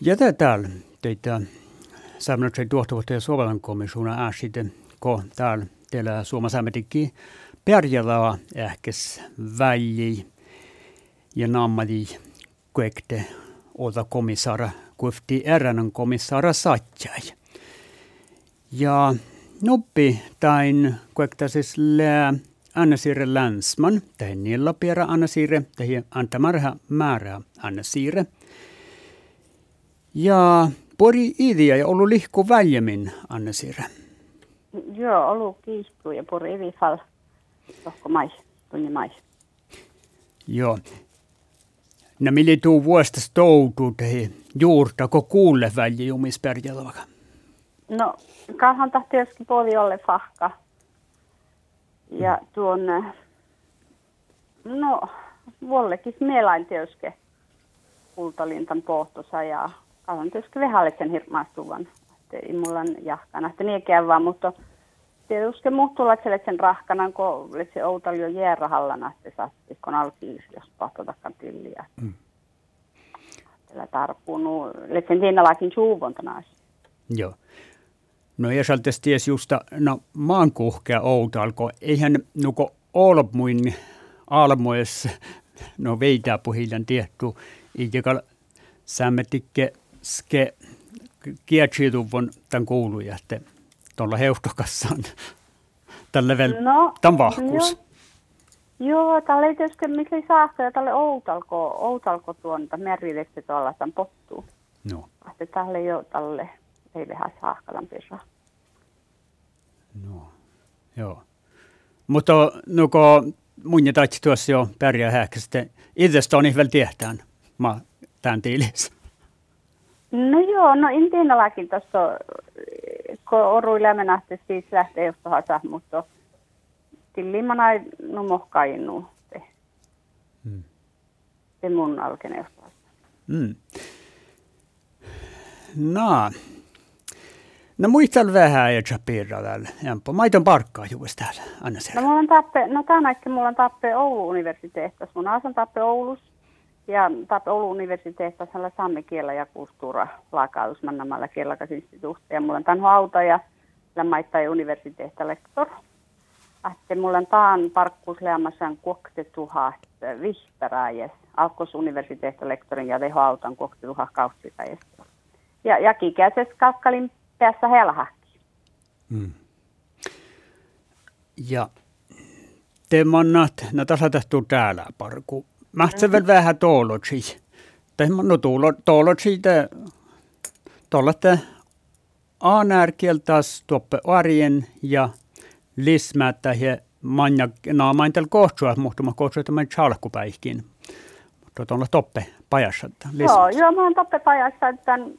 Ja täällä teitä Saamelaisen tuottavuutta ja Suomalan komissiona äsken, kun täällä teillä Suomessa ammatikki Pärjälää ähkäs väji ja nammadi kuekte ota komissara kuefti eränen komissara satjai. Ja noppi tain kuekta siis lää Anna-Siire Länsman, tähän niillä piera Anna-Siire, tähän antamarha määrää Anna-Siire. Ja pori idiä ja ollut lihku väljemmin Anna-Siire. Joo, ollut kiihtuu ja pori idi fal. Tohko mai, tunni mai. Joo. No millä tuu vuosta stoutuu tähän juurta, kun kuulle väljijumispärjällä No, kalhan tahti joskin poli olle fahka. Ja tuon, no, vuollekin mielain teoske kultalintan pohtosa ja kalhan teoske vehallisen hirmaastuvan. Ei mulla jahkana, että niin vaan, mutta tietysti muuttuu sen rahkanan, kun se outal jo jäärähallana, että saatti, kun alki, jos pahtotakaan tilliä. Mm. Tällä tarpunut, letsen tiennalakin suuvontana. Joo. No ja saltes ties justa, no maankuhkea outalko, eihän nuko olmuin almoes, no veitää pohillan tietty, ikäkal sämmetikke ske kietsituvon tämän kuuluja, että tuolla heuhtokassaan tällä vielä no, tämän vahkuus. Joo, tällä ei tietysti mikä saakka ja tälle outalko, outalko tuon merkityksi tuolla tämän pottuu. No. Että tälle jo tälle ei vähän saakkalan pisa. No, joo. Mutta nuko mun ja tuossa jo pärjää häkkästä. Itsestä on vielä tietään, mä tämän tiilissä. No joo, no intiinalakin tuossa, kun oru lämmenähti siis lähtee johtohansa, mutta tillimana ei no mohkainu te. Hmm. Se mun alkene johtohansa. Hmm. No, no muistan vähän ja chapirra täällä. Jampo, maiton parkkaa juuri täällä, Anna No, mulla on tappe, no tämä mulla on tappe Oulu universiteettas. Mun asun tappe Oulussa ja tap Oulun universiteettasella saamme kielä ja kulttuura laakausmannamalla kielakasinstituutta. Ja mulla on tämän auta ja lämmaittai universiteetta lektor. Että mulla on taan parkkuus leamassaan kuoktetuha vihperäjäs. Alkos universiteetta lektorin ja teho autan kuoktetuha kautsipäjäs. Ja jakikäses kakkalin päässä helhakki. Hmm. Ja te mannat, no tässä täällä parku Mahtse väl vähän toolotsi. Tai no toolotsi te tollatte aanärkieltäs tuoppe arjen ja lismättä he manja naamaintel kohtua, mutta mä kohtua tämän chalkupäihkin. Mutta tuolla toppe pajassa. Joo, joo, mä oon toppe pajassa, tämän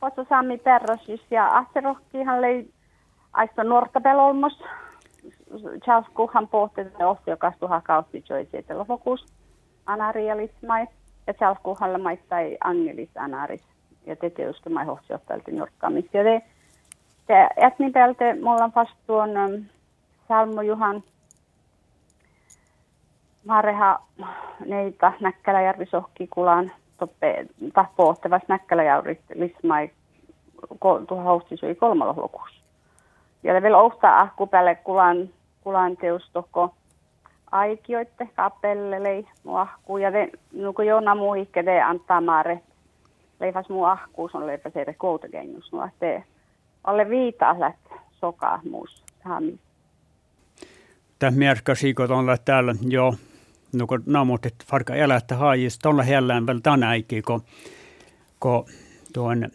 Potso Sammi Perrosis ja Ahserohkihan lei aista nuorta pelolmos. Charles Kuhan pohti, että osti joka tuha kausti joisi anarialismai ja salkuhalla maittai angelis anaris ja te tietysti mai hohsiottelti nurkkaamis. Ja te, te etnin päältä mulla on vast tuon um, Salmo Juhan Mareha neitä Näkkäläjärvi Sohkikulan toppe tahpoottavas Näkkäläjärvi lismai tuohon houstisui kolmalla lokussa. Ja vielä ohtaa ahkupäälle kulan, kulan teustoko aikioitte kapellelei mu ahkuu ja te nuku jona muu ikke te antaa maare leifas muu ahkuus on leifas ere koutakengus no te alle viitaa lät sokaa muus hami. Tämä merkkasi, kun on täällä jo nuku namutet farka elättä haajis tuolla hellään vielä tänä aikaa, kun, kun tuon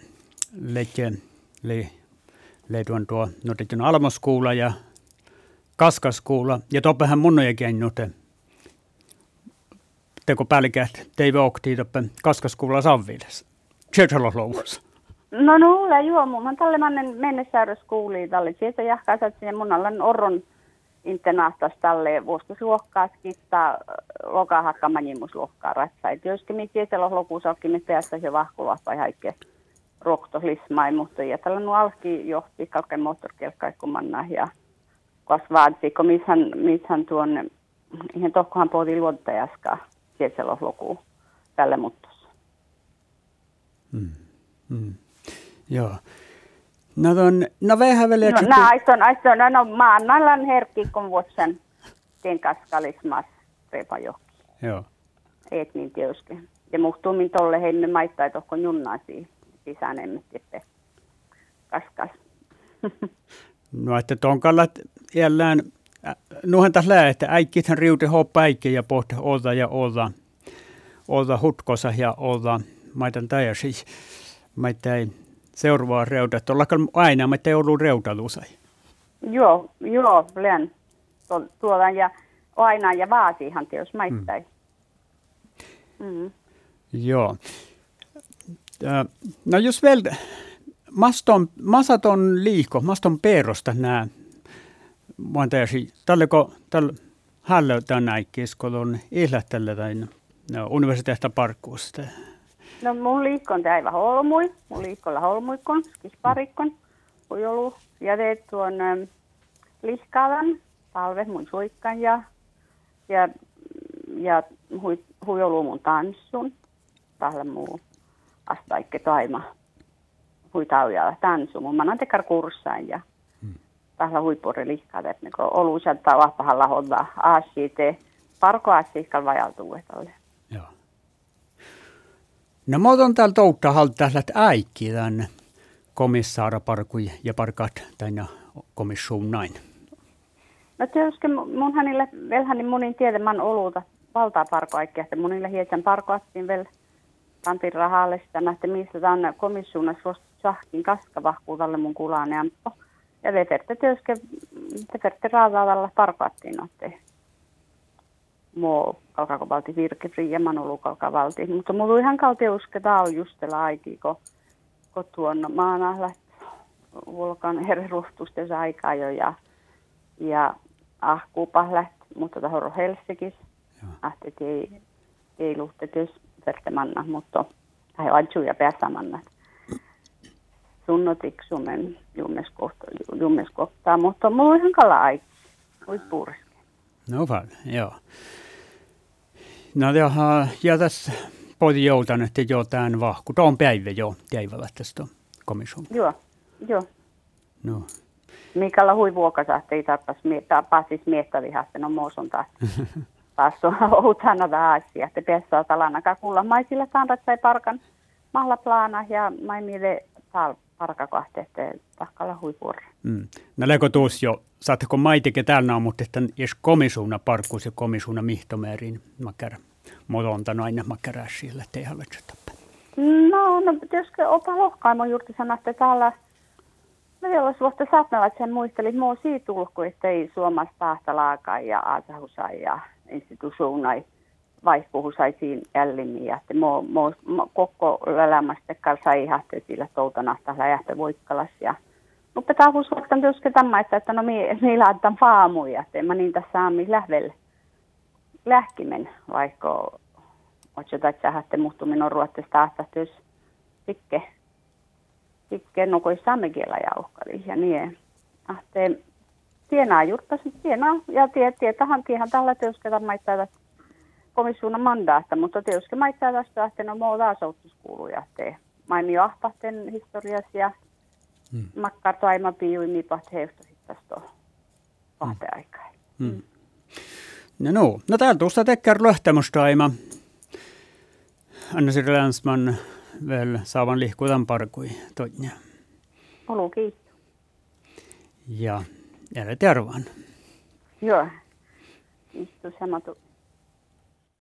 leke, le, le tuon tuo, no almoskuulla ja kaskaskuulla ja toppehän munnoja kennute. Teko pälkät teive okti toppe kaskaskuulla savvides. Tjötsaloslouvussa. No nuulla juo, mun on tälle mannen mennessä kuuli tälle. Sieltä jahkaa ja mun on orron internaattas tälle vuostusluokkaa skittaa lokaa hakkamajimusluokkaa ratsait. Joskin mi tiesellä lokuussa onkin me päästä se vahkuva vai haikke roktoslismai, mutta ja tällä nu alki johti kalken moottorkelkkaikkumanna ja kasvaatsi, kun mishän, mishän tuonne, ihan tohkohan pohti luottajaska siellä luku tälle muttossa. Hmm. Mm. Joo. No, ton, no vähän vielä... No, nää aiston, aiston, no, no mä annan herkki, kun vuotsen tien kaskalismas repajohki. Joo. Et niin tietysti. Ja muhtuumin tolle heimme maittaa tohko junnasi sisään että kaskas. no että kallat jälleen, nuohan tässä lää, että äikkithän riute hoppa äikki ja pohti oza ja oza, oza hutkosa ja oza maitan siis Maita ei seuraavaa reuta, että aina, maita ei ollut reutalusai. Joo, joo, län tuolla ja aina ja vaasihan teos maittai. Mm. Mm. Joo. No jos vielä maston, masaton liiko, maston perosta nämä, vaan täysin, tälleko, tällä hällä tänään keskustelun ihlättällä tai no, universiteetta parkkuusta? No mun liikkon täivä holmui, mun liikkolla holmuikon, kisparikkon, ollut. Ja teet tuon ähm, lihkaavan, talve mun suikkan ja, ja, ja hui, hui mun tanssun, tällä muu astaikke taima hui taujalla tanssu. Mun manan tekar kurssaan ja hmm. tällä huippuri lihkaat, että niin olu sieltä vahpahalla hodda aasiite, parko aasiikkal vajaltuu etalle. Joo. No mä otan täällä toutta halta äikki tämän komissaara parkui ja parkat tänä komissuun näin. No tietysti mun hänille, velhäni munin tiedemän oluuta valtaa parkoaikki, että munille hietsän parkoattiin vielä pantiin rahalle sitä nähtä, missä tämän komissuunnan suostu sahkin kaskavahkuutalle mun kulaan amppo. Ja te ferte tietysti, te ferte raadaavalla parkoattiin notte. Muo kalkako valti virke fria manulu kalka valti. Mutta mulla ihan kalti usketa on justella aiki, kun, kun tuon maana lähti vulkan herruhtusten aikaa jo ja, ja ahkuupa lähti, mutta tahoro Helsingis. Ahti ei, ei luhtetis vertemanna, mutta tai adjuja Sunnotiksumen jummeskohtaa, mutta mulla on ihan kala aika. Olisi puuriski. No vaan, joo. No jaha, ja tässä podi joutan, että jo tämän vahku. Tuo on päivä jo, teivalla tästä komission. Joo, joo. No. Mikalla hui vuokasahti, ei tappas, pääsis miettävihasta, no muuson taas. taas on utana asia, että päässä talana kakulla. Maisilla saadat sai parkan mahla plana ja mai mille että tahkalla huipuorra. Mm. No leko tuus jo, saatteko maitike täällä mutta että jos komisuuna parkkuus ja komisuuna mihtomäärin makara modonta aina makara sillä tehdä No, no tietysti opa lohkaimo juuri sanoa, että täällä No jos vuotta satnalla, että sen muistelit, muu siitä tulku, että ei Suomessa tahtalaakaan ja aasahusai ja institutionai vaihpuhusai siinä jällin ja että mo, mo, koko elämästä kanssa ei hahte sillä toutanahta läjähtä voikkalas ja mutta tämä on vaikka tietysti tämä, että, että no meillä on tämän faamuja, että mä niitä saami lähvel lähkimen, vaikka ootko että sä muhtumin on ruotsista ahtahtys pikke sitten no kun saamme kielä jauhkali ja niin. Ahte tienaa juttas, tienaa ja tie, tietähän tiehän tällä työsketä maittaa komissuunnan mandaatta, mutta tietysti maittaa tästä, että no muu taas outuskuuluja, että mainio ahpahten historias ja hmm. makkar toima piui miipaht heistä sitten tästä kahteen hmm. aikaa. Hmm. No, no, no täällä tuosta tekkär löhtämustaima. Anna-Siri Länsman väl saavan lihkutan parkui toinen. Olu kiitos. Ja jälleen tervaan. Joo. Istu samatu.